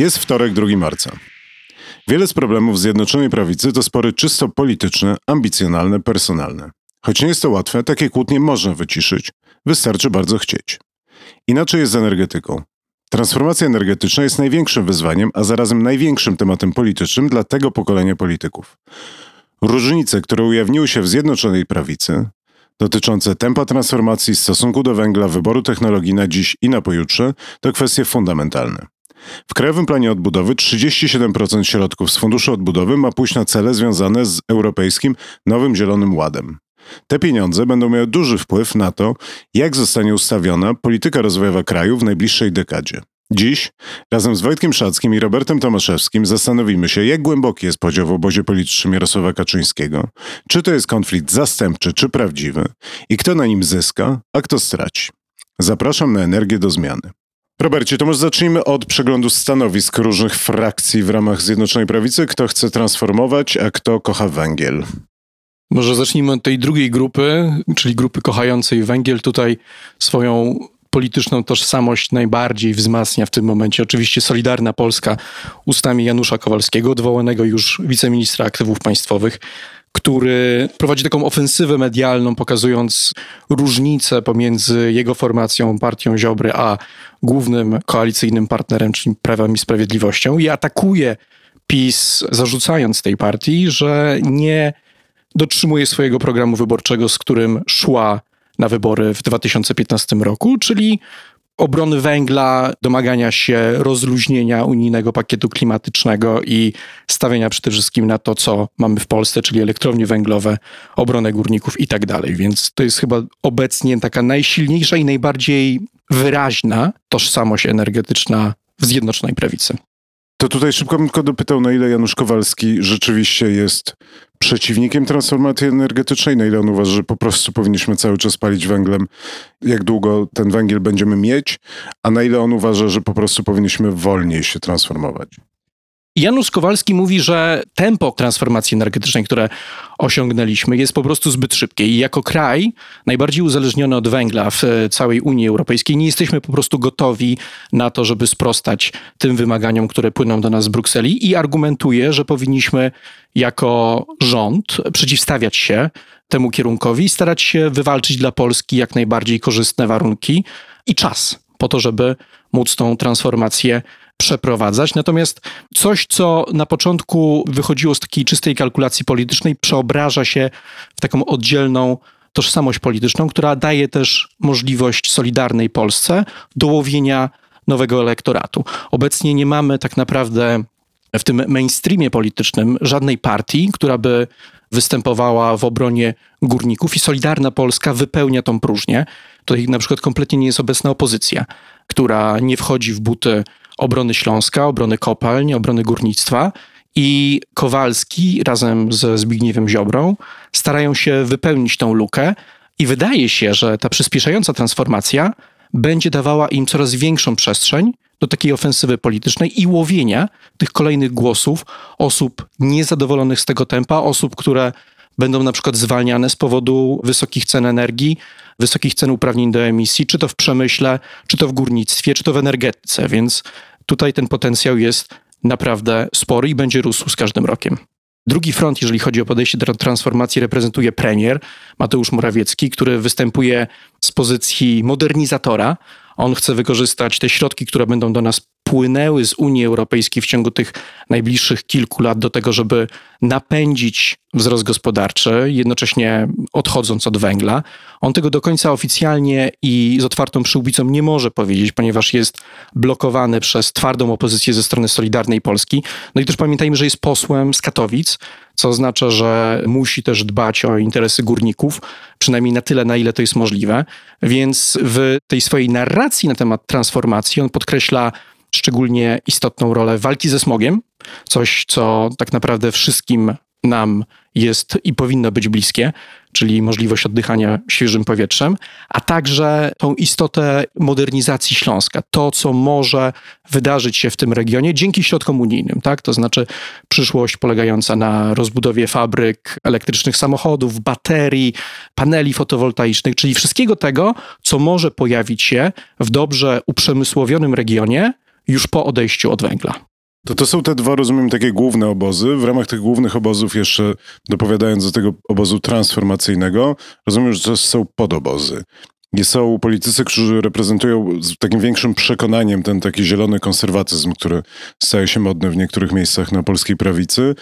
Jest wtorek, 2 marca. Wiele z problemów Zjednoczonej Prawicy to spory czysto polityczne, ambicjonalne, personalne. Choć nie jest to łatwe, takie kłótnie można wyciszyć, wystarczy bardzo chcieć. Inaczej jest z energetyką. Transformacja energetyczna jest największym wyzwaniem, a zarazem największym tematem politycznym dla tego pokolenia polityków. Różnice, które ujawniły się w Zjednoczonej Prawicy, dotyczące tempa transformacji, stosunku do węgla, wyboru technologii na dziś i na pojutrze, to kwestie fundamentalne. W Krajowym Planie Odbudowy 37% środków z Funduszu Odbudowy ma pójść na cele związane z Europejskim Nowym Zielonym Ładem. Te pieniądze będą miały duży wpływ na to, jak zostanie ustawiona polityka rozwojowa kraju w najbliższej dekadzie. Dziś, razem z Wojtkiem Szackim i Robertem Tomaszewskim, zastanowimy się, jak głęboki jest podział w obozie politycznym Jarosława Kaczyńskiego, czy to jest konflikt zastępczy, czy prawdziwy, i kto na nim zyska, a kto straci. Zapraszam na energię do zmiany. Robercie, to może zacznijmy od przeglądu stanowisk różnych frakcji w ramach Zjednoczonej Prawicy. Kto chce transformować, a kto kocha węgiel? Może zacznijmy od tej drugiej grupy, czyli grupy kochającej węgiel. Tutaj swoją polityczną tożsamość najbardziej wzmacnia w tym momencie oczywiście Solidarna Polska ustami Janusza Kowalskiego, odwołanego już wiceministra aktywów państwowych który prowadzi taką ofensywę medialną, pokazując różnicę pomiędzy jego formacją, partią Ziobry, a głównym koalicyjnym partnerem, czyli Prawem i Sprawiedliwością, i atakuje PiS, zarzucając tej partii, że nie dotrzymuje swojego programu wyborczego, z którym szła na wybory w 2015 roku, czyli obrony węgla, domagania się rozluźnienia unijnego pakietu klimatycznego i stawiania przede wszystkim na to, co mamy w Polsce, czyli elektrownie węglowe, obronę górników i tak dalej. Więc to jest chyba obecnie taka najsilniejsza i najbardziej wyraźna tożsamość energetyczna w Zjednoczonej Prawicy. To tutaj szybko bym tylko dopytał, na ile Janusz Kowalski rzeczywiście jest przeciwnikiem transformacji energetycznej, na ile on uważa, że po prostu powinniśmy cały czas palić węglem, jak długo ten węgiel będziemy mieć, a na ile on uważa, że po prostu powinniśmy wolniej się transformować. Janusz Kowalski mówi, że tempo transformacji energetycznej, które osiągnęliśmy, jest po prostu zbyt szybkie i jako kraj najbardziej uzależniony od węgla w całej Unii Europejskiej nie jesteśmy po prostu gotowi na to, żeby sprostać tym wymaganiom, które płyną do nas z Brukseli i argumentuje, że powinniśmy jako rząd przeciwstawiać się temu kierunkowi i starać się wywalczyć dla Polski jak najbardziej korzystne warunki i czas po to, żeby móc tą transformację przeprowadzać. Natomiast coś, co na początku wychodziło z takiej czystej kalkulacji politycznej, przeobraża się w taką oddzielną tożsamość polityczną, która daje też możliwość solidarnej Polsce dołowienia nowego elektoratu. Obecnie nie mamy tak naprawdę w tym mainstreamie politycznym żadnej partii, która by występowała w obronie górników i Solidarna Polska wypełnia tą próżnię. Tutaj na przykład kompletnie nie jest obecna opozycja, która nie wchodzi w buty obrony Śląska, obrony kopalń, obrony górnictwa. I Kowalski razem ze Zbigniewem Ziobrą starają się wypełnić tą lukę, i wydaje się, że ta przyspieszająca transformacja będzie dawała im coraz większą przestrzeń do takiej ofensywy politycznej i łowienia tych kolejnych głosów osób niezadowolonych z tego tempa, osób, które będą na przykład zwalniane z powodu wysokich cen energii, wysokich cen uprawnień do emisji, czy to w przemyśle, czy to w górnictwie, czy to w energetyce. Więc tutaj ten potencjał jest naprawdę spory i będzie rósł z każdym rokiem. Drugi front, jeżeli chodzi o podejście do transformacji, reprezentuje premier Mateusz Morawiecki, który występuje z pozycji modernizatora. On chce wykorzystać te środki, które będą do nas płynęły z Unii Europejskiej w ciągu tych najbliższych kilku lat do tego, żeby napędzić wzrost gospodarczy, jednocześnie odchodząc od węgla. On tego do końca oficjalnie i z otwartą przyłbicą nie może powiedzieć, ponieważ jest blokowany przez twardą opozycję ze strony Solidarnej Polski. No i też pamiętajmy, że jest posłem z Katowic, co oznacza, że musi też dbać o interesy górników, przynajmniej na tyle, na ile to jest możliwe. Więc w tej swojej narracji na temat transformacji on podkreśla szczególnie istotną rolę walki ze smogiem, coś, co tak naprawdę wszystkim nam jest i powinno być bliskie, czyli możliwość oddychania świeżym powietrzem, a także tą istotę modernizacji Śląska, to co może wydarzyć się w tym regionie dzięki środkom unijnym, tak? To znaczy przyszłość polegająca na rozbudowie fabryk elektrycznych samochodów, baterii, paneli fotowoltaicznych, czyli wszystkiego tego, co może pojawić się w dobrze uprzemysłowionym regionie już po odejściu od węgla. To to są te dwa, rozumiem, takie główne obozy. W ramach tych głównych obozów, jeszcze dopowiadając do tego obozu transformacyjnego, rozumiem, że to są podobozy. I są politycy, którzy reprezentują z takim większym przekonaniem ten taki zielony konserwatyzm, który staje się modny w niektórych miejscach na polskiej prawicy.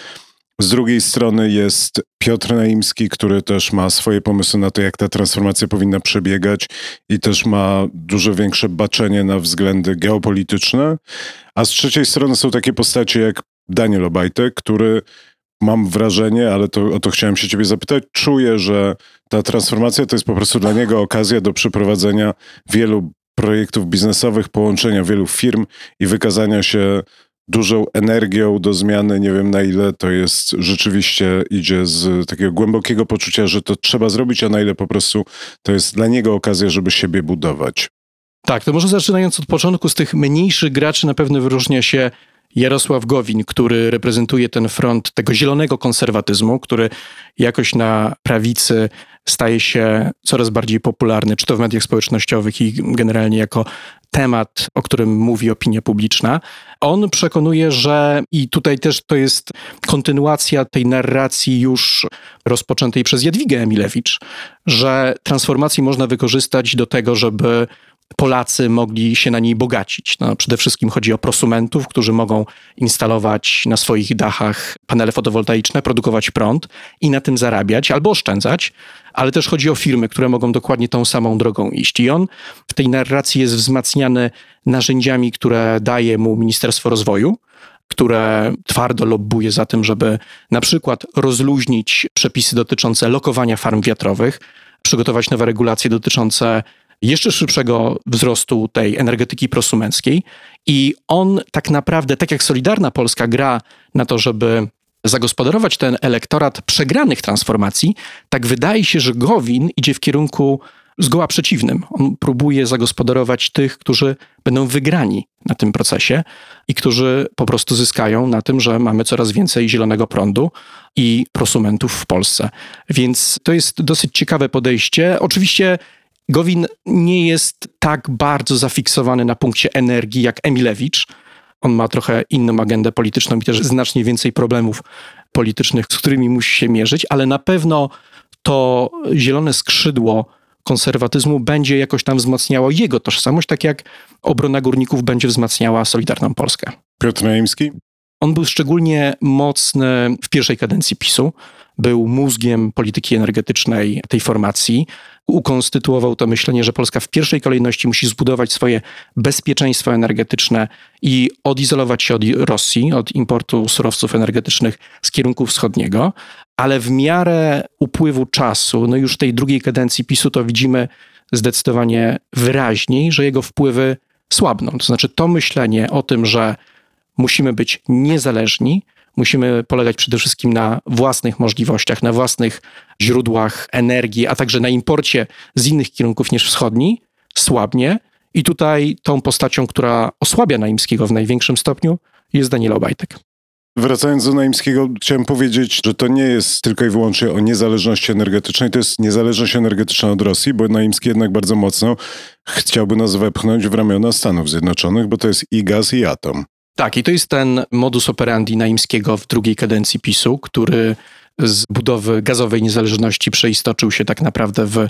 Z drugiej strony jest Piotr Naimski, który też ma swoje pomysły na to, jak ta transformacja powinna przebiegać i też ma dużo większe baczenie na względy geopolityczne. A z trzeciej strony są takie postacie jak Daniel Obajtek, który mam wrażenie, ale to, o to chciałem się ciebie zapytać, czuję, że ta transformacja to jest po prostu dla niego okazja do przeprowadzenia wielu projektów biznesowych, połączenia wielu firm i wykazania się dużą energią do zmiany. Nie wiem na ile to jest rzeczywiście idzie z takiego głębokiego poczucia, że to trzeba zrobić, a na ile po prostu to jest dla niego okazja, żeby siebie budować. Tak, to może zaczynając od początku, z tych mniejszych graczy na pewno wyróżnia się Jarosław Gowin, który reprezentuje ten front tego zielonego konserwatyzmu, który jakoś na prawicy staje się coraz bardziej popularny, czy to w mediach społecznościowych i generalnie jako temat, o którym mówi opinia publiczna. On przekonuje, że i tutaj też to jest kontynuacja tej narracji już rozpoczętej przez Jadwigę Emilewicz, że transformację można wykorzystać do tego, żeby Polacy mogli się na niej bogacić. No, przede wszystkim chodzi o prosumentów, którzy mogą instalować na swoich dachach panele fotowoltaiczne, produkować prąd i na tym zarabiać albo oszczędzać, ale też chodzi o firmy, które mogą dokładnie tą samą drogą iść. I on w tej narracji jest wzmacniany narzędziami, które daje mu Ministerstwo Rozwoju, które twardo lobbuje za tym, żeby na przykład rozluźnić przepisy dotyczące lokowania farm wiatrowych, przygotować nowe regulacje dotyczące jeszcze szybszego wzrostu tej energetyki prosumenckiej i on tak naprawdę, tak jak Solidarna Polska gra na to, żeby zagospodarować ten elektorat przegranych transformacji, tak wydaje się, że Gowin idzie w kierunku zgoła przeciwnym. On próbuje zagospodarować tych, którzy będą wygrani na tym procesie i którzy po prostu zyskają na tym, że mamy coraz więcej zielonego prądu i prosumentów w Polsce. Więc to jest dosyć ciekawe podejście. Oczywiście Gowin nie jest tak bardzo zafiksowany na punkcie energii jak Emilewicz. On ma trochę inną agendę polityczną i też znacznie więcej problemów politycznych, z którymi musi się mierzyć, ale na pewno to zielone skrzydło konserwatyzmu będzie jakoś tam wzmacniało jego tożsamość, tak jak obrona górników będzie wzmacniała Solidarną Polskę. Piotr Naimski? On był szczególnie mocny w pierwszej kadencji PiSu. Był mózgiem polityki energetycznej tej formacji. Ukonstytuował to myślenie, że Polska w pierwszej kolejności musi zbudować swoje bezpieczeństwo energetyczne i odizolować się od Rosji, od importu surowców energetycznych z kierunku wschodniego. Ale w miarę upływu czasu, no już tej drugiej kadencji PiSu, to widzimy zdecydowanie wyraźniej, że jego wpływy słabną. To znaczy to myślenie o tym, że musimy być niezależni, musimy polegać przede wszystkim na własnych możliwościach, na własnych źródłach energii, a także na imporcie z innych kierunków niż wschodni, słabnie. I tutaj tą postacią, która osłabia Naimskiego w największym stopniu, jest Daniel Obajtek. Wracając do Naimskiego, chciałem powiedzieć, że to nie jest tylko i wyłącznie o niezależności energetycznej, to jest niezależność energetyczna od Rosji, bo Naimski jednak bardzo mocno chciałby nas wepchnąć w ramiona Stanów Zjednoczonych, bo to jest i gaz, i atom. Tak, i to jest ten modus operandi Naimskiego w drugiej kadencji PiSu, który z budowy gazowej niezależności przeistoczył się tak naprawdę w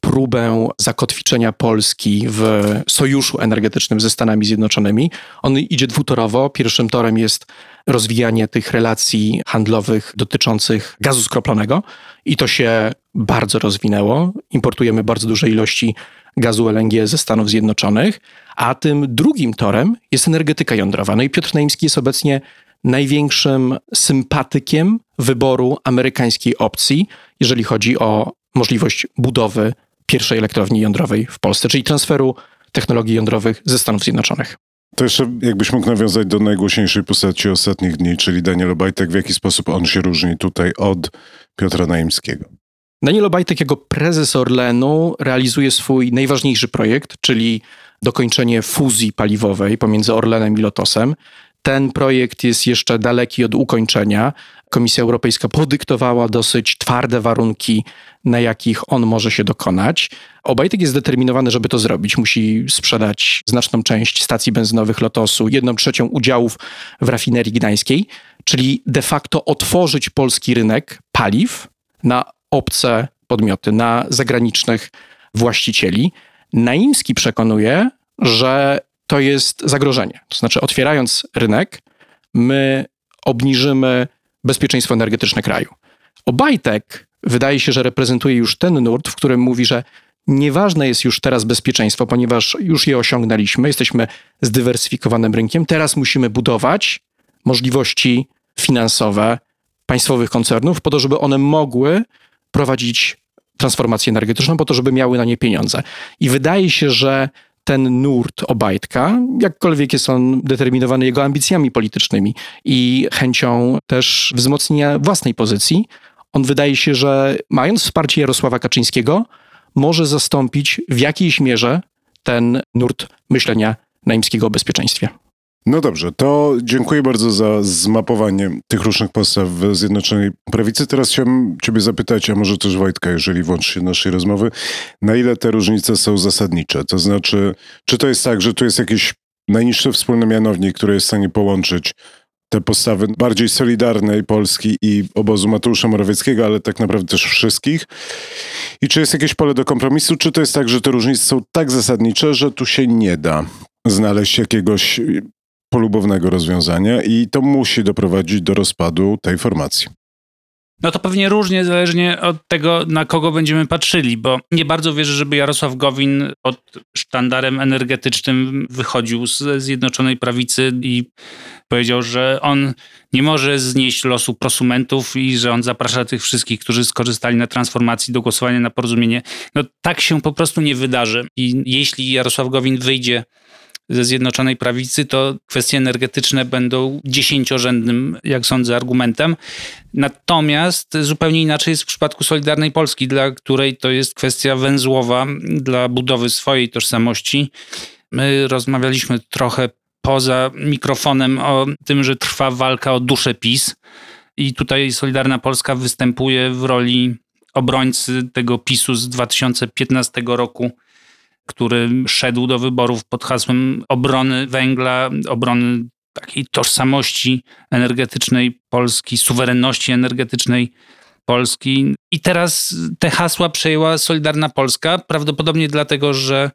próbę zakotwiczenia Polski w sojuszu energetycznym ze Stanami Zjednoczonymi. On idzie dwutorowo. Pierwszym torem jest rozwijanie tych relacji handlowych dotyczących gazu skroplonego i to się bardzo rozwinęło. Importujemy bardzo duże ilości gazu LNG ze Stanów Zjednoczonych, a tym drugim torem jest energetyka jądrowa. No i Piotr Naimski jest obecnie największym sympatykiem wyboru amerykańskiej opcji, jeżeli chodzi o możliwość budowy pierwszej elektrowni jądrowej w Polsce, czyli transferu technologii jądrowych ze Stanów Zjednoczonych. To jeszcze jakbyś mógł nawiązać do najgłośniejszej postaci ostatnich dni, czyli Daniel Obajtek, w jaki sposób on się różni tutaj od Piotra Naimskiego. Daniel Obajtek jako prezes Orlenu realizuje swój najważniejszy projekt, czyli dokończenie fuzji paliwowej pomiędzy Orlenem i Lotosem. Ten projekt jest jeszcze daleki od ukończenia. Komisja Europejska podyktowała dosyć twarde warunki, na jakich on może się dokonać. Obajtek jest zdeterminowany, żeby to zrobić. Musi sprzedać znaczną część stacji benzynowych Lotosu, jedną trzecią udziałów w rafinerii gdańskiej, czyli de facto otworzyć polski rynek paliw na obce podmioty, na zagranicznych właścicieli. Naimski przekonuje, że to jest zagrożenie. To znaczy, otwierając rynek, my obniżymy bezpieczeństwo energetyczne kraju. Obajtek wydaje się, że reprezentuje już ten nurt, w którym mówi, że nieważne jest już teraz bezpieczeństwo, ponieważ już je osiągnęliśmy, jesteśmy zdywersyfikowanym rynkiem. Teraz musimy budować możliwości finansowe państwowych koncernów po to, żeby one mogły prowadzić transformację energetyczną, po to, żeby miały na nie pieniądze. I wydaje się, że ten nurt Obajtka, jakkolwiek jest on determinowany jego ambicjami politycznymi i chęcią też wzmocnienia własnej pozycji, on wydaje się, że mając wsparcie Jarosława Kaczyńskiego, może zastąpić w jakiejś mierze ten nurt myślenia naimskiego o bezpieczeństwie. No dobrze, to dziękuję bardzo za zmapowanie tych różnych postaw w Zjednoczonej Prawicy. Teraz chciałbym Ciebie zapytać, a może też Wojtka, jeżeli włączy się naszej rozmowy, na ile te różnice są zasadnicze? To znaczy, czy to jest tak, że tu jest jakiś najniższy wspólny mianownik, który jest w stanie połączyć te postawy bardziej solidarnej Polski i obozu Mateusza Morawieckiego, ale tak naprawdę też wszystkich. I czy jest jakieś pole do kompromisu, czy to jest tak, że te różnice są tak zasadnicze, że tu się nie da znaleźć jakiegoś polubownego rozwiązania i to musi doprowadzić do rozpadu tej formacji. No to pewnie różnie, zależnie od tego, na kogo będziemy patrzyli, bo nie bardzo wierzę, żeby Jarosław Gowin pod sztandarem energetycznym wychodził z Zjednoczonej Prawicy i powiedział, że on nie może znieść losu prosumentów i że on zaprasza tych wszystkich, którzy skorzystali na transformacji do głosowania na porozumienie. No tak się po prostu nie wydarzy. I jeśli Jarosław Gowin wyjdzie ze Zjednoczonej Prawicy, to kwestie energetyczne będą dziesięciorzędnym, jak sądzę, argumentem. Natomiast zupełnie inaczej jest w przypadku Solidarnej Polski, dla której to jest kwestia węzłowa dla budowy swojej tożsamości. My rozmawialiśmy trochę poza mikrofonem o tym, że trwa walka o duszę PiS. I tutaj Solidarna Polska występuje w roli obrońcy tego PiSu z 2015 roku który szedł do wyborów pod hasłem obrony węgla, obrony takiej tożsamości energetycznej Polski, suwerenności energetycznej Polski. I teraz te hasła przejęła Solidarna Polska, prawdopodobnie dlatego, że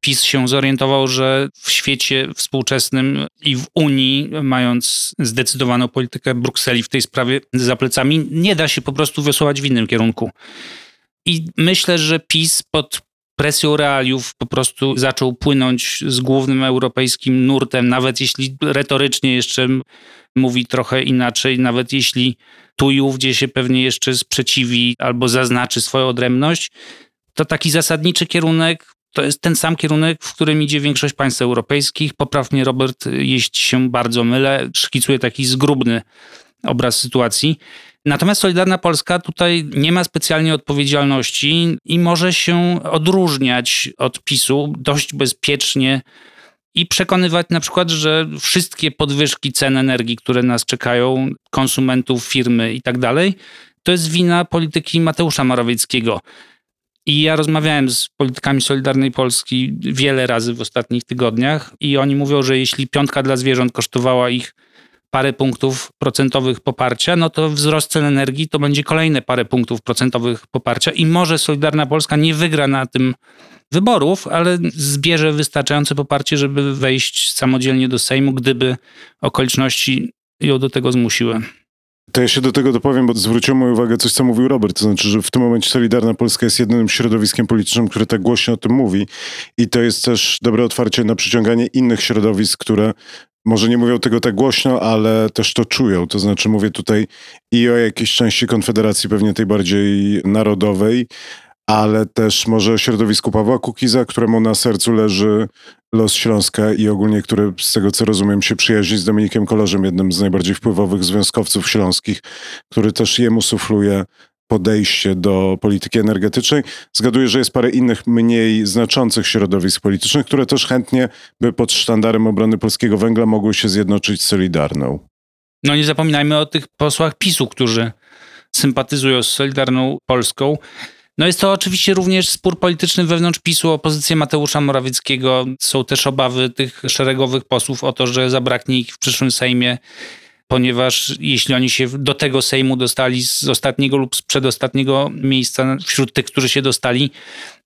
PiS się zorientował, że w świecie współczesnym i w Unii, mając zdecydowaną politykę Brukseli w tej sprawie za plecami, nie da się po prostu wiosłować w innym kierunku. I myślę, że PiS pod presją realiów po prostu zaczął płynąć z głównym europejskim nurtem, nawet jeśli retorycznie jeszcze mówi trochę inaczej, nawet jeśli tu i ówdzie się pewnie jeszcze sprzeciwi albo zaznaczy swoją odrębność, to taki zasadniczy kierunek to jest ten sam kierunek, w którym idzie większość państw europejskich. Poprawnie Robert, jeśli się bardzo mylę, szkicuje taki zgrubny obraz sytuacji. Natomiast Solidarna Polska tutaj nie ma specjalnie odpowiedzialności i może się odróżniać od PiSu dość bezpiecznie i przekonywać na przykład, że wszystkie podwyżki cen energii, które nas czekają, konsumentów, firmy i tak dalej, to jest wina polityki Mateusza Morawieckiego. I ja rozmawiałem z politykami Solidarnej Polski wiele razy w ostatnich tygodniach i oni mówią, że jeśli piątka dla zwierząt kosztowała ich parę punktów procentowych poparcia, no to wzrost cen energii to będzie kolejne parę punktów procentowych poparcia i może Solidarna Polska nie wygra na tym wyborów, ale zbierze wystarczające poparcie, żeby wejść samodzielnie do Sejmu, gdyby okoliczności ją do tego zmusiły. To ja się do tego dopowiem, bo zwróciło moją uwagę coś, co mówił Robert. To znaczy, że w tym momencie Solidarna Polska jest jedynym środowiskiem politycznym, które tak głośno o tym mówi. I to jest też dobre otwarcie na przyciąganie innych środowisk, które może nie mówią tego tak głośno, ale też to czują. To znaczy mówię tutaj i o jakiejś części Konfederacji, pewnie tej bardziej narodowej, ale też może o środowisku Pawła Kukiza, któremu na sercu leży los Śląska i ogólnie, który z tego co rozumiem się przyjaźni z Dominikiem Kolorzem, jednym z najbardziej wpływowych związkowców śląskich, który też jemu sufluje podejście do polityki energetycznej. Zgaduję, że jest parę innych mniej znaczących środowisk politycznych, które też chętnie by pod sztandarem obrony polskiego węgla mogły się zjednoczyć z Solidarną. No nie zapominajmy o tych posłach PiSu, którzy sympatyzują z Solidarną Polską. No jest to oczywiście również spór polityczny wewnątrz PiSu o Mateusza Morawieckiego. Są też obawy tych szeregowych posłów o to, że zabraknie ich w przyszłym Sejmie ponieważ jeśli oni się do tego Sejmu dostali z ostatniego lub z przedostatniego miejsca wśród tych, którzy się dostali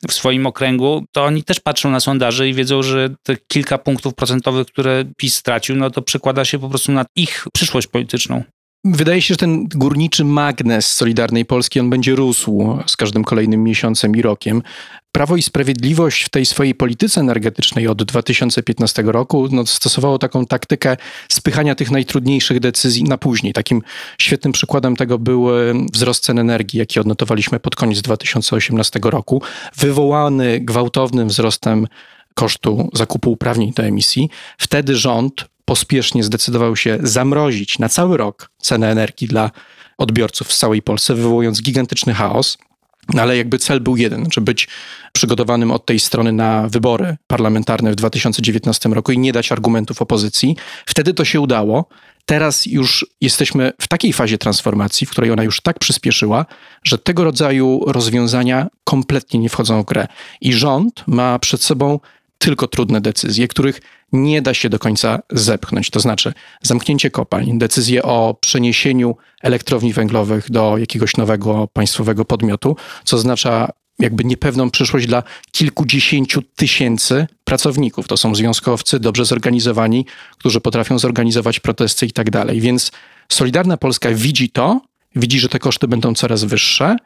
w swoim okręgu, to oni też patrzą na sondaże i wiedzą, że te kilka punktów procentowych, które PiS stracił, no to przekłada się po prostu na ich przyszłość polityczną. Wydaje się, że ten górniczy magnes Solidarnej Polski, on będzie rósł z każdym kolejnym miesiącem i rokiem. Prawo i Sprawiedliwość w tej swojej polityce energetycznej od 2015 roku no, stosowało taką taktykę spychania tych najtrudniejszych decyzji na później. Takim świetnym przykładem tego był wzrost cen energii, jaki odnotowaliśmy pod koniec 2018 roku, wywołany gwałtownym wzrostem kosztu zakupu uprawnień do emisji. Wtedy rząd pospiesznie zdecydował się zamrozić na cały rok cenę energii dla odbiorców w całej Polsce, wywołując gigantyczny chaos. No ale jakby cel był jeden, żeby być przygotowanym od tej strony na wybory parlamentarne w 2019 roku i nie dać argumentów opozycji. Wtedy to się udało. Teraz już jesteśmy w takiej fazie transformacji, w której ona już tak przyspieszyła, że tego rodzaju rozwiązania kompletnie nie wchodzą w grę. I rząd ma przed sobą tylko trudne decyzje, których nie da się do końca zepchnąć. To znaczy zamknięcie kopalń, decyzje o przeniesieniu elektrowni węglowych do jakiegoś nowego państwowego podmiotu, co oznacza jakby niepewną przyszłość dla kilkudziesięciu tysięcy pracowników. To są związkowcy dobrze zorganizowani, którzy potrafią zorganizować protesty i tak dalej. Więc Solidarna Polska widzi to, widzi, że te koszty będą coraz wyższe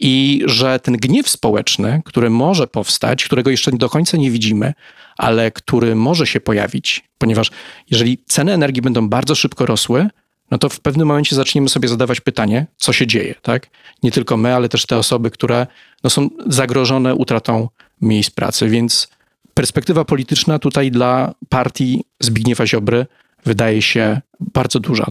i że ten gniew społeczny, który może powstać, którego jeszcze do końca nie widzimy, ale który może się pojawić, ponieważ jeżeli ceny energii będą bardzo szybko rosły, no to w pewnym momencie zaczniemy sobie zadawać pytanie, co się dzieje, tak? Nie tylko my, ale też te osoby, które no, są zagrożone utratą miejsc pracy, więc perspektywa polityczna tutaj dla partii Zbigniewa Ziobry wydaje się bardzo duża.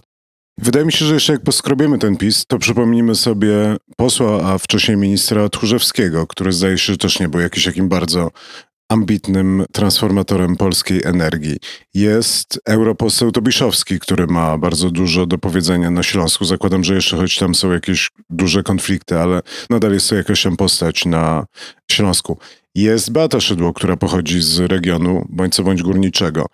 Wydaje mi się, że jeszcze jak poskrobiemy ten PiS, to przypomnimy sobie posła, a wcześniej ministra Tchórzewskiego, który zdaje się, że też nie był jakiś jakim bardzo ambitnym transformatorem polskiej energii. Jest europoseł Tobiszowski, który ma bardzo dużo do powiedzenia na Śląsku. Zakładam, że jeszcze choć tam są jakieś duże konflikty, ale nadal jest to jakaś tam postać na Śląsku. Jest Beata Szydło, która pochodzi z regionu bądź co bądź górniczego.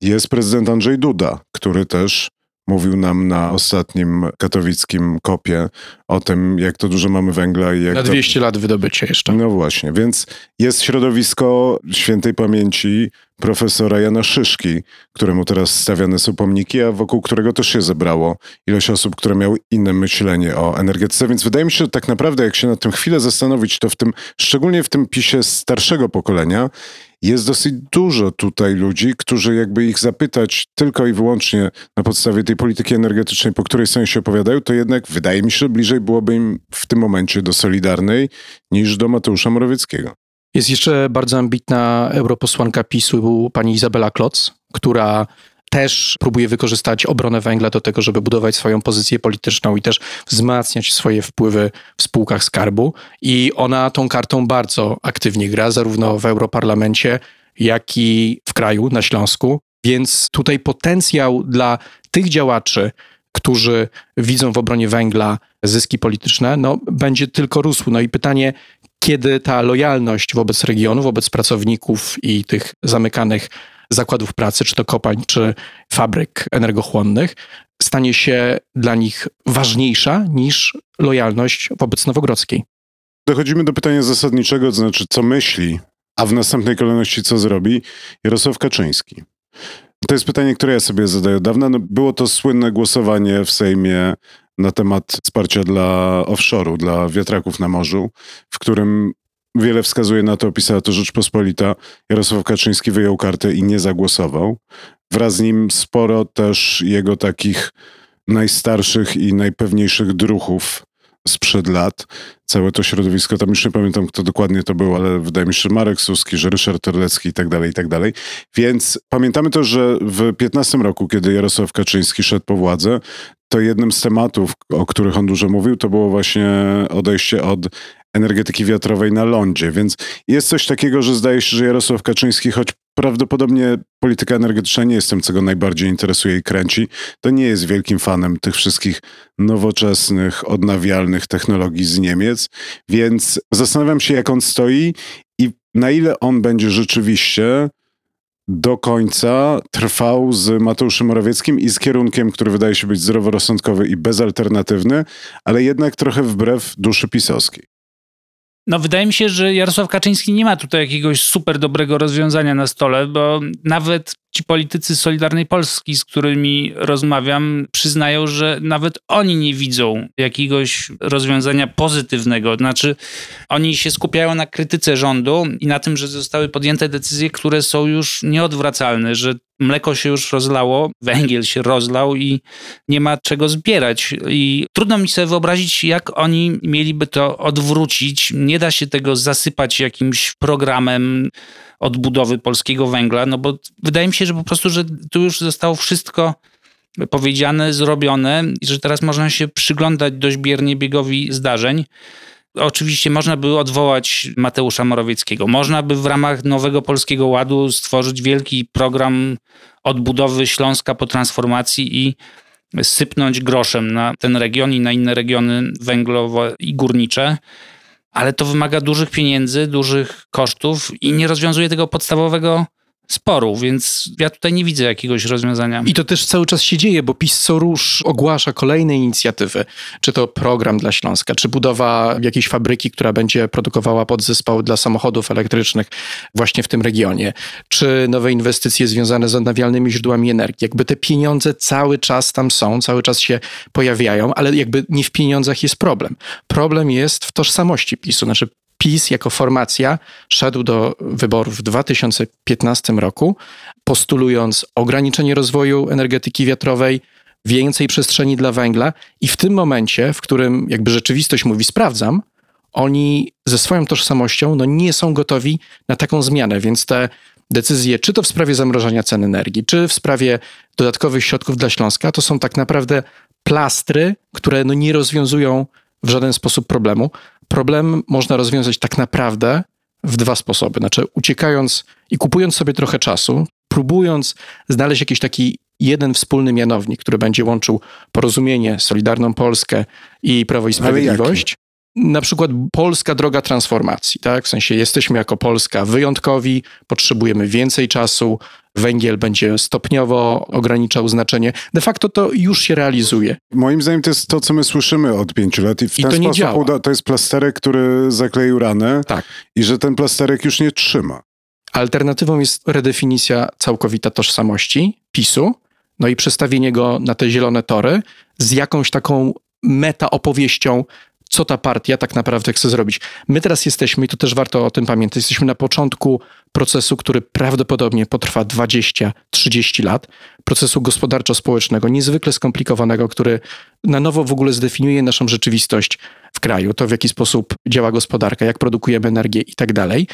Jest prezydent Andrzej Duda, który też mówił nam na ostatnim katowickim kopie o tym, jak to dużo mamy węgla. I jak na 200 to... lat wydobycia jeszcze. No właśnie, więc jest środowisko świętej pamięci profesora Jana Szyszki, któremu teraz stawiane są pomniki, a wokół którego też się zebrało ilość osób, które miały inne myślenie o energetyce. Więc wydaje mi się, że tak naprawdę, jak się na tym chwilę zastanowić, to w tym, szczególnie w tym pisie starszego pokolenia, jest dosyć dużo tutaj ludzi, którzy jakby ich zapytać tylko i wyłącznie na podstawie tej polityki energetycznej, po której sami się opowiadają, to jednak wydaje mi się, że bliżej byłoby im w tym momencie do Solidarnej niż do Mateusza Morawieckiego. Jest jeszcze bardzo ambitna europosłanka PiSu, pani Izabela Kloc, która też próbuje wykorzystać obronę węgla do tego, żeby budować swoją pozycję polityczną i też wzmacniać swoje wpływy w spółkach skarbu. I ona tą kartą bardzo aktywnie gra, zarówno w Europarlamencie, jak i w kraju, na Śląsku. Więc tutaj potencjał dla tych działaczy, którzy widzą w obronie węgla zyski polityczne, no, będzie tylko rósł. No i pytanie, kiedy ta lojalność wobec regionu, wobec pracowników i tych zamykanych zakładów pracy, czy to kopalń, czy fabryk energochłonnych, stanie się dla nich ważniejsza niż lojalność wobec Nowogrodzkiej. Dochodzimy do pytania zasadniczego, to znaczy co myśli, a w następnej kolejności co zrobi Jarosław Kaczyński. To jest pytanie, które ja sobie zadaję od dawna. No, było to słynne głosowanie w Sejmie na temat wsparcia dla offshore'u, dla wiatraków na morzu, w którym wiele wskazuje na to, opisała to Rzeczpospolita, Jarosław Kaczyński wyjął kartę i nie zagłosował. wraz z nim sporo też jego takich najstarszych i najpewniejszych druchów sprzed lat. Całe to środowisko, tam już nie pamiętam kto dokładnie to był, ale wydaje mi się, że Marek Suski, że Ryszard Terlecki i tak dalej, i tak dalej. Więc pamiętamy to, że w 15 roku, kiedy Jarosław Kaczyński szedł po władzę, to jednym z tematów, o których on dużo mówił, to było właśnie odejście od energetyki wiatrowej na lądzie. Więc jest coś takiego, że zdaje się, że Jarosław Kaczyński, choć prawdopodobnie polityka energetyczna nie jest tym, co go najbardziej interesuje i kręci, to nie jest wielkim fanem tych wszystkich nowoczesnych, odnawialnych technologii z Niemiec. Więc zastanawiam się, jak on stoi i na ile on będzie rzeczywiście do końca trwał z Mateuszem Morawieckim i z kierunkiem, który wydaje się być zdroworozsądkowy i bezalternatywny, ale jednak trochę wbrew duszy pisowskiej. No, wydaje mi się, że Jarosław Kaczyński nie ma tutaj jakiegoś super dobrego rozwiązania na stole, bo nawet ci politycy Solidarnej Polski, z którymi rozmawiam, przyznają, że nawet oni nie widzą jakiegoś rozwiązania pozytywnego. Znaczy, oni się skupiają na krytyce rządu i na tym, że zostały podjęte decyzje, które są już nieodwracalne, że mleko się już rozlało, węgiel się rozlał i nie ma czego zbierać. I trudno mi sobie wyobrazić, jak oni mieliby to odwrócić. Nie da się tego zasypać jakimś programem odbudowy polskiego węgla, no bo wydaje mi się, że po prostu, że tu już zostało wszystko powiedziane, zrobione i że teraz można się przyglądać dość biernie biegowi zdarzeń. Oczywiście można by odwołać Mateusza Morawieckiego. Można by w ramach nowego Polskiego Ładu stworzyć wielki program odbudowy Śląska po transformacji i sypnąć groszem na ten region i na inne regiony węglowe i górnicze ale to wymaga dużych pieniędzy, dużych kosztów i nie rozwiązuje tego podstawowego sporu, więc ja tutaj nie widzę jakiegoś rozwiązania. I to też cały czas się dzieje, bo PiS co rusz ogłasza kolejne inicjatywy, czy to program dla Śląska, czy budowa jakiejś fabryki, która będzie produkowała podzespoły dla samochodów elektrycznych właśnie w tym regionie, czy nowe inwestycje związane z odnawialnymi źródłami energii. Jakby te pieniądze cały czas tam są, cały czas się pojawiają, ale jakby nie w pieniądzach jest problem. Problem jest w tożsamości PiSu. Znaczy PiS jako formacja szedł do wyborów w 2015 roku, postulując ograniczenie rozwoju energetyki wiatrowej, więcej przestrzeni dla węgla i w tym momencie, w którym jakby rzeczywistość mówi sprawdzam, oni ze swoją tożsamością no, nie są gotowi na taką zmianę, więc te decyzje, czy to w sprawie zamrożenia cen energii, czy w sprawie dodatkowych środków dla Śląska, to są tak naprawdę plastry, które no, nie rozwiązują w żaden sposób problemu problem można rozwiązać tak naprawdę w dwa sposoby. Znaczy, uciekając i kupując sobie trochę czasu, próbując znaleźć jakiś taki jeden wspólny mianownik, który będzie łączył porozumienie, Solidarną Polskę i Prawo i Sprawiedliwość. Na przykład polska droga transformacji, tak? W sensie jesteśmy jako Polska wyjątkowi, potrzebujemy więcej czasu, węgiel będzie stopniowo ograniczał znaczenie. De facto to już się realizuje. Moim zdaniem to jest to, co my słyszymy od pięciu lat i w I ten to nie sposób działa. uda, to jest plasterek, który zakleił ranę Tak. i że ten plasterek już nie trzyma. Alternatywą jest redefinicja całkowita tożsamości PiSu, no i przestawienie go na te zielone tory z jakąś taką meta opowieścią, co ta partia tak naprawdę chce zrobić. My teraz jesteśmy, i to też warto o tym pamiętać, jesteśmy na początku procesu, który prawdopodobnie potrwa 20-30 lat, procesu gospodarczo-społecznego, niezwykle skomplikowanego, który na nowo w ogóle zdefiniuje naszą rzeczywistość w kraju, to w jaki sposób działa gospodarka, jak produkujemy energię i tak dalej.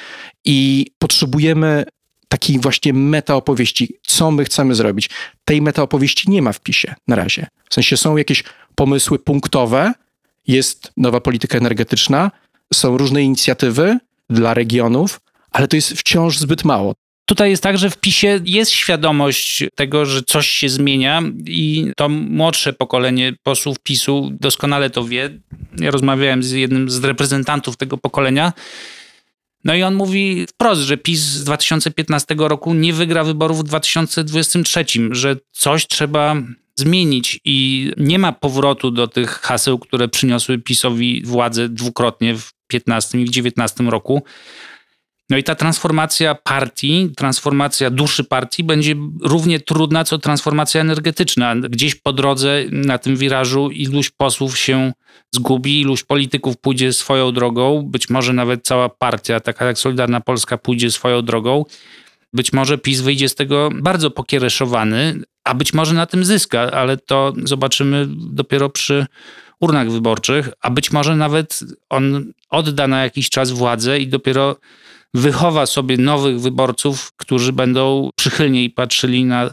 I potrzebujemy takiej właśnie metaopowieści, co my chcemy zrobić. Tej metaopowieści nie ma w PiSie na razie. W sensie są jakieś pomysły punktowe, jest nowa polityka energetyczna, są różne inicjatywy dla regionów, ale to jest wciąż zbyt mało. Tutaj jest tak, że w PiSie jest świadomość tego, że coś się zmienia i to młodsze pokolenie posłów PiSu doskonale to wie. Ja rozmawiałem z jednym z reprezentantów tego pokolenia. No i on mówi wprost, że PiS z 2015 roku nie wygra wyborów w 2023, że coś trzeba zmienić i nie ma powrotu do tych haseł, które przyniosły PiSowi władzę dwukrotnie w 15 i w 19 roku. No i ta transformacja partii, transformacja duszy partii będzie równie trudna, co transformacja energetyczna. Gdzieś po drodze na tym wirażu iluś posłów się zgubi, iluś polityków pójdzie swoją drogą, być może nawet cała partia, taka jak Solidarna Polska, pójdzie swoją drogą. Być może PiS wyjdzie z tego bardzo pokiereszowany, a być może na tym zyska, ale to zobaczymy dopiero przy urnach wyborczych, a być może nawet on odda na jakiś czas władzę i dopiero wychowa sobie nowych wyborców, którzy będą przychylniej patrzyli na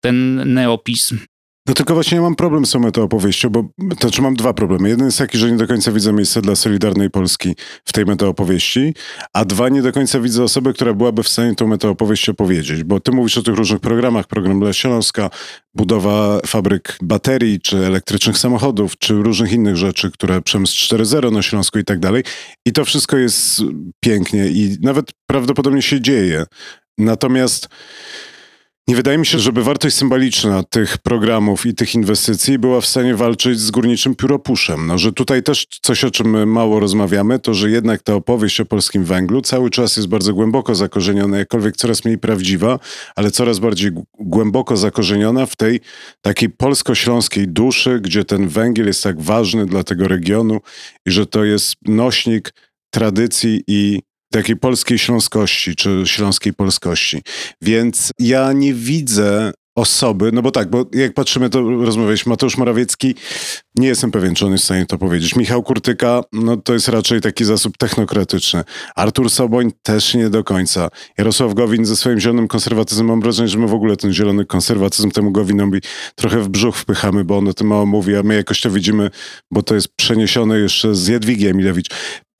ten neopizm. No tylko właśnie ja mam problem z tą metaopowieścią, bo to znaczy mam dwa problemy. Jeden jest taki, że nie do końca widzę miejsce dla Solidarnej Polski w tej metaopowieści, a dwa, nie do końca widzę osobę, która byłaby w stanie tą metaopowieść opowiedzieć, bo ty mówisz o tych różnych programach, program dla Śląska, budowa fabryk baterii, czy elektrycznych samochodów, czy różnych innych rzeczy, które przemysł 4.0 na Śląsku i tak dalej. I to wszystko jest pięknie i nawet prawdopodobnie się dzieje. Natomiast nie wydaje mi się, żeby wartość symboliczna tych programów i tych inwestycji była w stanie walczyć z górniczym pióropuszem. No, że tutaj też coś, o czym mało rozmawiamy, to że jednak ta opowieść o polskim węglu cały czas jest bardzo głęboko zakorzeniona, jakkolwiek coraz mniej prawdziwa, ale coraz bardziej głęboko zakorzeniona w tej takiej polsko-śląskiej duszy, gdzie ten węgiel jest tak ważny dla tego regionu i że to jest nośnik tradycji i takiej polskiej śląskości, czy śląskiej polskości. Więc ja nie widzę osoby, no bo tak, bo jak patrzymy, to rozmawialiśmy, Mateusz Morawiecki, nie jestem pewien, czy on jest w stanie to powiedzieć. Michał Kurtyka, no to jest raczej taki zasób technokratyczny. Artur Soboń też nie do końca. Jarosław Gowin ze swoim zielonym konserwatyzmem, mam wrażenie, że my w ogóle ten zielony konserwatyzm temu Gowinowi trochę w brzuch wpychamy, bo on o tym mało mówi, a my jakoś to widzimy, bo to jest przeniesione jeszcze z Jadwigiem Milewicz.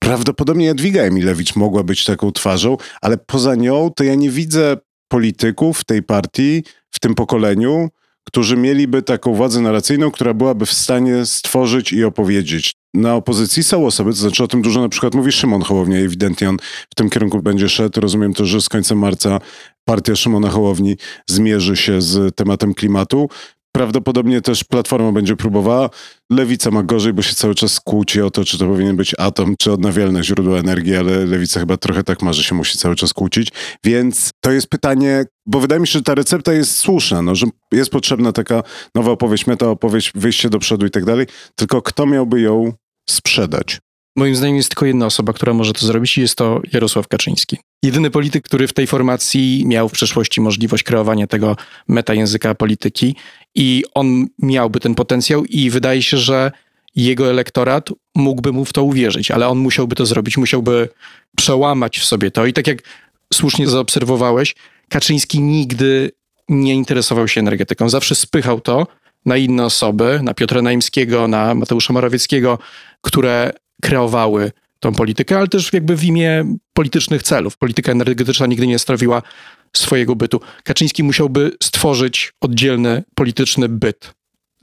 Prawdopodobnie Jadwiga Emilewicz mogła być taką twarzą, ale poza nią to ja nie widzę polityków w tej partii, w tym pokoleniu, którzy mieliby taką władzę narracyjną, która byłaby w stanie stworzyć i opowiedzieć. Na opozycji są osoby, to znaczy o tym dużo na przykład mówi Szymon Hołownia, ewidentnie on w tym kierunku będzie szedł. Rozumiem też, że z końcem marca partia Szymona Hołowni zmierzy się z tematem klimatu. Prawdopodobnie też Platforma będzie próbowała. Lewica ma gorzej, bo się cały czas kłóci o to, czy to powinien być atom, czy odnawialne źródła energii, ale Lewica chyba trochę tak ma, że się musi cały czas kłócić. Więc to jest pytanie, bo wydaje mi się, że ta recepta jest słuszna, no, że jest potrzebna taka nowa opowieść, meta opowieść, wyjście do przodu i tak dalej, tylko kto miałby ją sprzedać? Moim zdaniem jest tylko jedna osoba, która może to zrobić i jest to Jarosław Kaczyński. Jedyny polityk, który w tej formacji miał w przeszłości możliwość kreowania tego metajęzyka polityki i on miałby ten potencjał i wydaje się, że jego elektorat mógłby mu w to uwierzyć, ale on musiałby to zrobić, musiałby przełamać w sobie to. I tak jak słusznie zaobserwowałeś, Kaczyński nigdy nie interesował się energetyką. Zawsze spychał to na inne osoby, na Piotra Naimskiego, na Mateusza Morawieckiego, które kreowały tą politykę, ale też jakby w imię politycznych celów. Polityka energetyczna nigdy nie strawiła swojego bytu. Kaczyński musiałby stworzyć oddzielny polityczny byt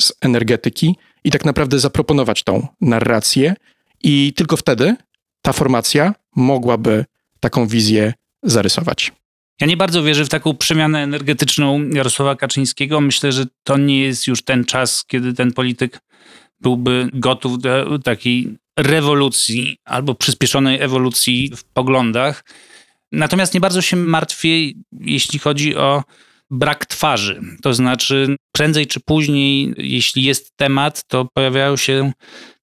z energetyki i tak naprawdę zaproponować tą narrację i tylko wtedy ta formacja mogłaby taką wizję zarysować. Ja nie bardzo wierzę w taką przemianę energetyczną Jarosława Kaczyńskiego. Myślę, że to nie jest już ten czas, kiedy ten polityk byłby gotów do takiej rewolucji albo przyspieszonej ewolucji w poglądach. Natomiast nie bardzo się martwię, jeśli chodzi o brak twarzy. To znaczy, prędzej czy później, jeśli jest temat, to pojawiają się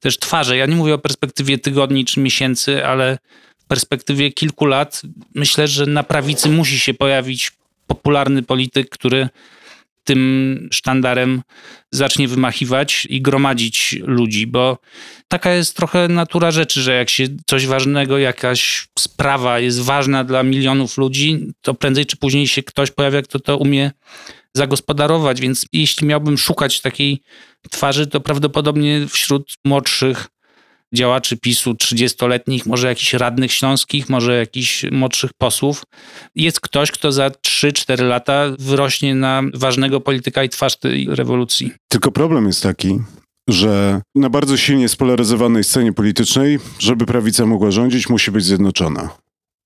też twarze. Ja nie mówię o perspektywie tygodni czy miesięcy, ale w perspektywie kilku lat myślę, że na prawicy musi się pojawić popularny polityk, który tym sztandarem zacznie wymachiwać i gromadzić ludzi, bo taka jest trochę natura rzeczy, że jak się coś ważnego, jakaś sprawa jest ważna dla milionów ludzi, to prędzej czy później się ktoś pojawia, kto to umie zagospodarować. Więc jeśli miałbym szukać takiej twarzy, to prawdopodobnie wśród młodszych działaczy PiSu 30-letnich, może jakichś radnych śląskich, może jakichś młodszych posłów. Jest ktoś, kto za 3-4 lata wyrośnie na ważnego polityka i twarz tej rewolucji. Tylko problem jest taki, że na bardzo silnie spolaryzowanej scenie politycznej, żeby prawica mogła rządzić, musi być zjednoczona.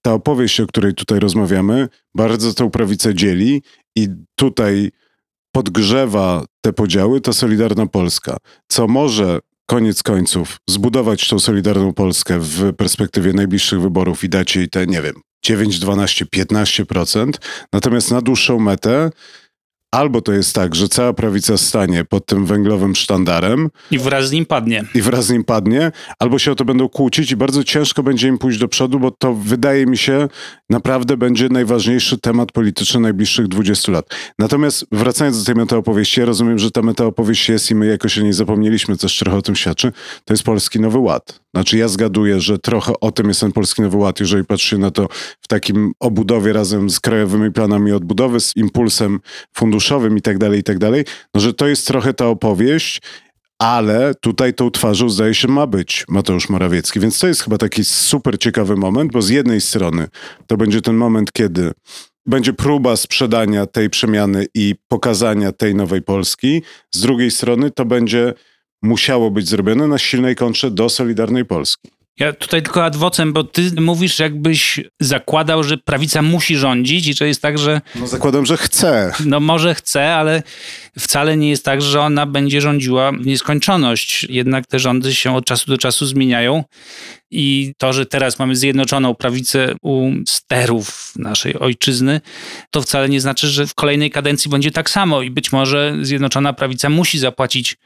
Ta opowieść, o której tutaj rozmawiamy, bardzo tę prawicę dzieli i tutaj podgrzewa te podziały ta Solidarna Polska, co może koniec końców zbudować tą Solidarną Polskę w perspektywie najbliższych wyborów i dać jej te, nie wiem, 9, 12, 15%. Natomiast na dłuższą metę Albo to jest tak, że cała prawica stanie pod tym węglowym sztandarem I wraz z nim padnie. i wraz z nim padnie, albo się o to będą kłócić i bardzo ciężko będzie im pójść do przodu, bo to wydaje mi się naprawdę będzie najważniejszy temat polityczny najbliższych 20 lat. Natomiast wracając do tej metaopowieści, ja rozumiem, że ta metaopowieść jest i my jakoś o niej zapomnieliśmy, coś trochę o tym świadczy, to jest Polski Nowy Ład. Znaczy ja zgaduję, że trochę o tym jest ten Polski Nowy Ład, jeżeli patrzy się na to w takim obudowie razem z krajowymi planami odbudowy, z impulsem funduszowym i tak dalej, i tak dalej, no że to jest trochę ta opowieść, ale tutaj tą twarzą zdaje się ma być Mateusz Morawiecki, więc to jest chyba taki super ciekawy moment, bo z jednej strony to będzie ten moment, kiedy będzie próba sprzedania tej przemiany i pokazania tej nowej Polski, z drugiej strony to będzie musiało być zrobione na silnej kontrze do Solidarnej Polski. Ja tutaj tylko adwocem, bo ty mówisz, jakbyś zakładał, że prawica musi rządzić i że jest tak, że No zakładam, że chce. no może chce, ale wcale nie jest tak, że ona będzie rządziła w nieskończoność. Jednak te rządy się od czasu do czasu zmieniają i to, że teraz mamy zjednoczoną prawicę u sterów naszej ojczyzny, to wcale nie znaczy, że w kolejnej kadencji będzie tak samo i być może zjednoczona prawica musi zapłacić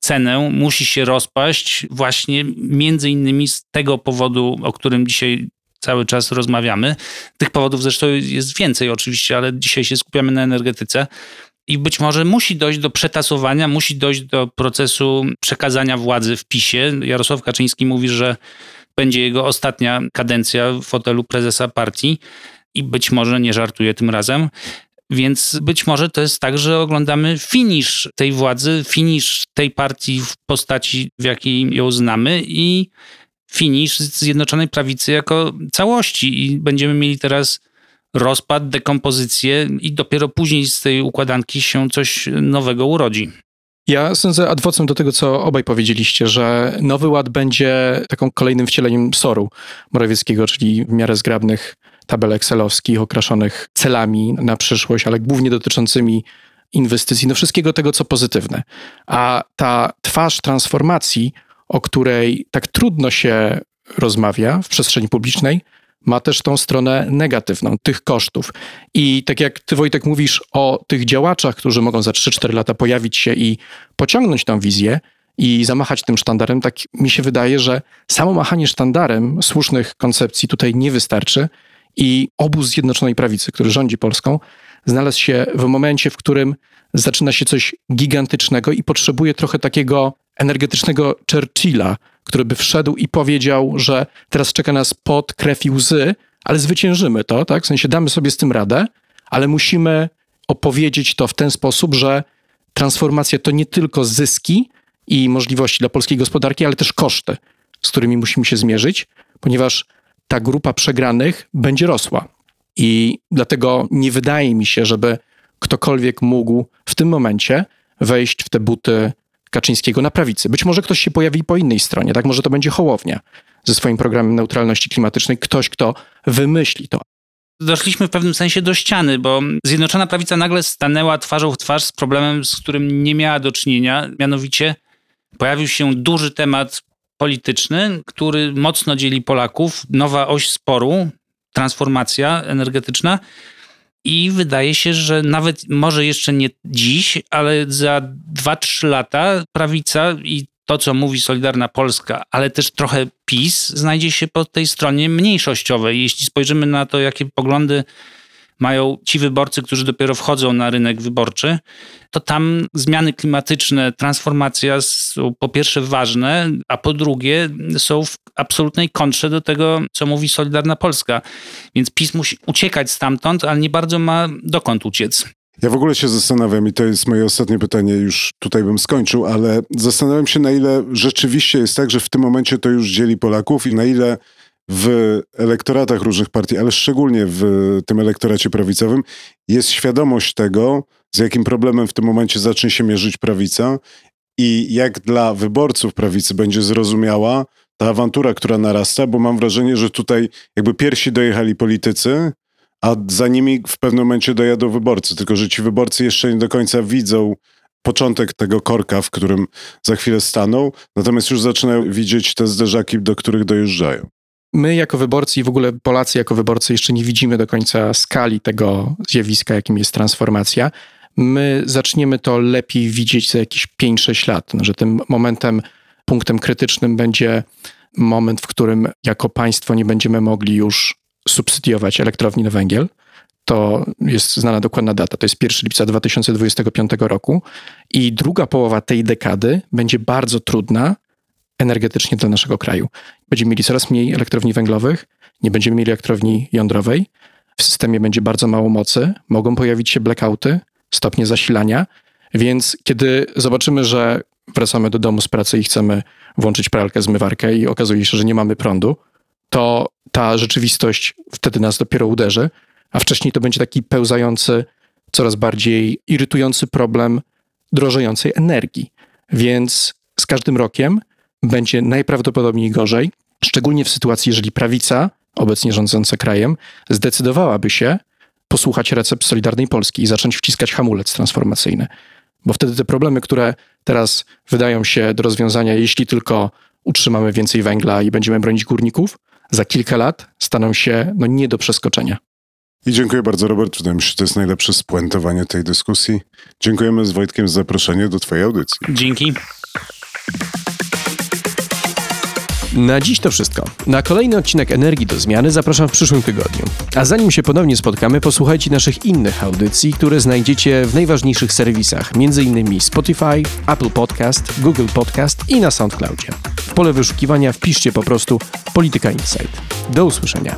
cenę, musi się rozpaść właśnie między innymi z tego powodu, o którym dzisiaj cały czas rozmawiamy. Tych powodów zresztą jest więcej oczywiście, ale dzisiaj się skupiamy na energetyce. I być może musi dojść do przetasowania, musi dojść do procesu przekazania władzy w PiSie. Jarosław Kaczyński mówi, że będzie jego ostatnia kadencja w fotelu prezesa partii i być może nie żartuje tym razem. Więc być może to jest tak, że oglądamy finisz tej władzy, finisz tej partii w postaci, w jakiej ją znamy i finisz Zjednoczonej Prawicy jako całości. I będziemy mieli teraz rozpad, dekompozycję i dopiero później z tej układanki się coś nowego urodzi. Ja sądzę adwocem do tego, co obaj powiedzieliście, że Nowy Ład będzie taką kolejnym wcieleniem SOR-u Morawieckiego, czyli w miarę zgrabnych tabel excelowskich okraszonych celami na przyszłość, ale głównie dotyczącymi inwestycji, no wszystkiego tego, co pozytywne. A ta twarz transformacji, o której tak trudno się rozmawia w przestrzeni publicznej, ma też tą stronę negatywną, tych kosztów. I tak jak ty, Wojtek, mówisz o tych działaczach, którzy mogą za 3-4 lata pojawić się i pociągnąć tą wizję i zamachać tym sztandarem, tak mi się wydaje, że samo machanie sztandarem słusznych koncepcji tutaj nie wystarczy i obóz Zjednoczonej Prawicy, który rządzi Polską, znalazł się w momencie, w którym zaczyna się coś gigantycznego i potrzebuje trochę takiego energetycznego Churchilla, który by wszedł i powiedział, że teraz czeka nas pot, krew i łzy, ale zwyciężymy to, tak? W sensie damy sobie z tym radę, ale musimy opowiedzieć to w ten sposób, że transformacja to nie tylko zyski i możliwości dla polskiej gospodarki, ale też koszty, z którymi musimy się zmierzyć, ponieważ ta grupa przegranych będzie rosła. I dlatego nie wydaje mi się, żeby ktokolwiek mógł w tym momencie wejść w te buty Kaczyńskiego na prawicy. Być może ktoś się pojawi po innej stronie, tak? Może to będzie Hołownia ze swoim programem neutralności klimatycznej, ktoś, kto wymyśli to. Doszliśmy w pewnym sensie do ściany, bo Zjednoczona Prawica nagle stanęła twarzą w twarz z problemem, z którym nie miała do czynienia. Mianowicie pojawił się duży temat polityczny, który mocno dzieli Polaków. Nowa oś sporu, transformacja energetyczna. I wydaje się, że nawet może jeszcze nie dziś, ale za 2-3 lata prawica i to, co mówi Solidarna Polska, ale też trochę PiS, znajdzie się po tej stronie mniejszościowej. Jeśli spojrzymy na to, jakie poglądy mają ci wyborcy, którzy dopiero wchodzą na rynek wyborczy, to tam zmiany klimatyczne, transformacja są po pierwsze ważne, a po drugie są w absolutnej kontrze do tego, co mówi Solidarna Polska. Więc PiS musi uciekać stamtąd, ale nie bardzo ma dokąd uciec. Ja w ogóle się zastanawiam, i to jest moje ostatnie pytanie, już tutaj bym skończył, ale zastanawiam się, na ile rzeczywiście jest tak, że w tym momencie to już dzieli Polaków i na ile w elektoratach różnych partii, ale szczególnie w tym elektoracie prawicowym, jest świadomość tego, z jakim problemem w tym momencie zacznie się mierzyć prawica i jak dla wyborców prawicy będzie zrozumiała ta awantura, która narasta, bo mam wrażenie, że tutaj jakby pierwsi dojechali politycy, a za nimi w pewnym momencie dojadą wyborcy, tylko że ci wyborcy jeszcze nie do końca widzą początek tego korka, w którym za chwilę staną, natomiast już zaczynają widzieć te zderzaki, do których dojeżdżają. My jako wyborcy i w ogóle Polacy jako wyborcy jeszcze nie widzimy do końca skali tego zjawiska, jakim jest transformacja. my zaczniemy to lepiej widzieć za jakieś 5-6 lat, że tym momentem, punktem krytycznym będzie moment, w którym jako państwo nie będziemy mogli już subsydiować elektrowni na węgiel. To jest znana dokładna data, to jest 1 lipca 2025 roku i druga połowa tej dekady będzie bardzo trudna energetycznie dla naszego kraju. Będziemy mieli coraz mniej elektrowni węglowych, nie będziemy mieli elektrowni jądrowej, w systemie będzie bardzo mało mocy, mogą pojawić się blackouty, stopnie zasilania, więc kiedy zobaczymy, że wracamy do domu z pracy i chcemy włączyć pralkę, zmywarkę i okazuje się, że nie mamy prądu, to ta rzeczywistość wtedy nas dopiero uderzy, a wcześniej to będzie taki pełzający, coraz bardziej irytujący problem drożejącej energii. Więc z każdym rokiem będzie najprawdopodobniej gorzej, szczególnie w sytuacji, jeżeli prawica, obecnie rządząca krajem, zdecydowałaby się posłuchać recept Solidarnej Polski i zacząć wciskać hamulec transformacyjny. Bo wtedy te problemy, które teraz wydają się do rozwiązania, jeśli tylko utrzymamy więcej węgla i będziemy bronić górników, za kilka lat staną się no, nie do przeskoczenia. I dziękuję bardzo, Robert. Wydaje mi się, że to jest najlepsze spuentowanie tej dyskusji. Dziękujemy z Wojtkiem za zaproszenie do Twojej audycji. Dzięki. Na dziś to wszystko. Na kolejny odcinek Energii do Zmiany zapraszam w przyszłym tygodniu. A zanim się ponownie spotkamy, posłuchajcie naszych innych audycji, które znajdziecie w najważniejszych serwisach, m.in. Spotify, Apple Podcast, Google Podcast i na SoundCloudzie. W pole wyszukiwania wpiszcie po prostu Polityka Insight. Do usłyszenia.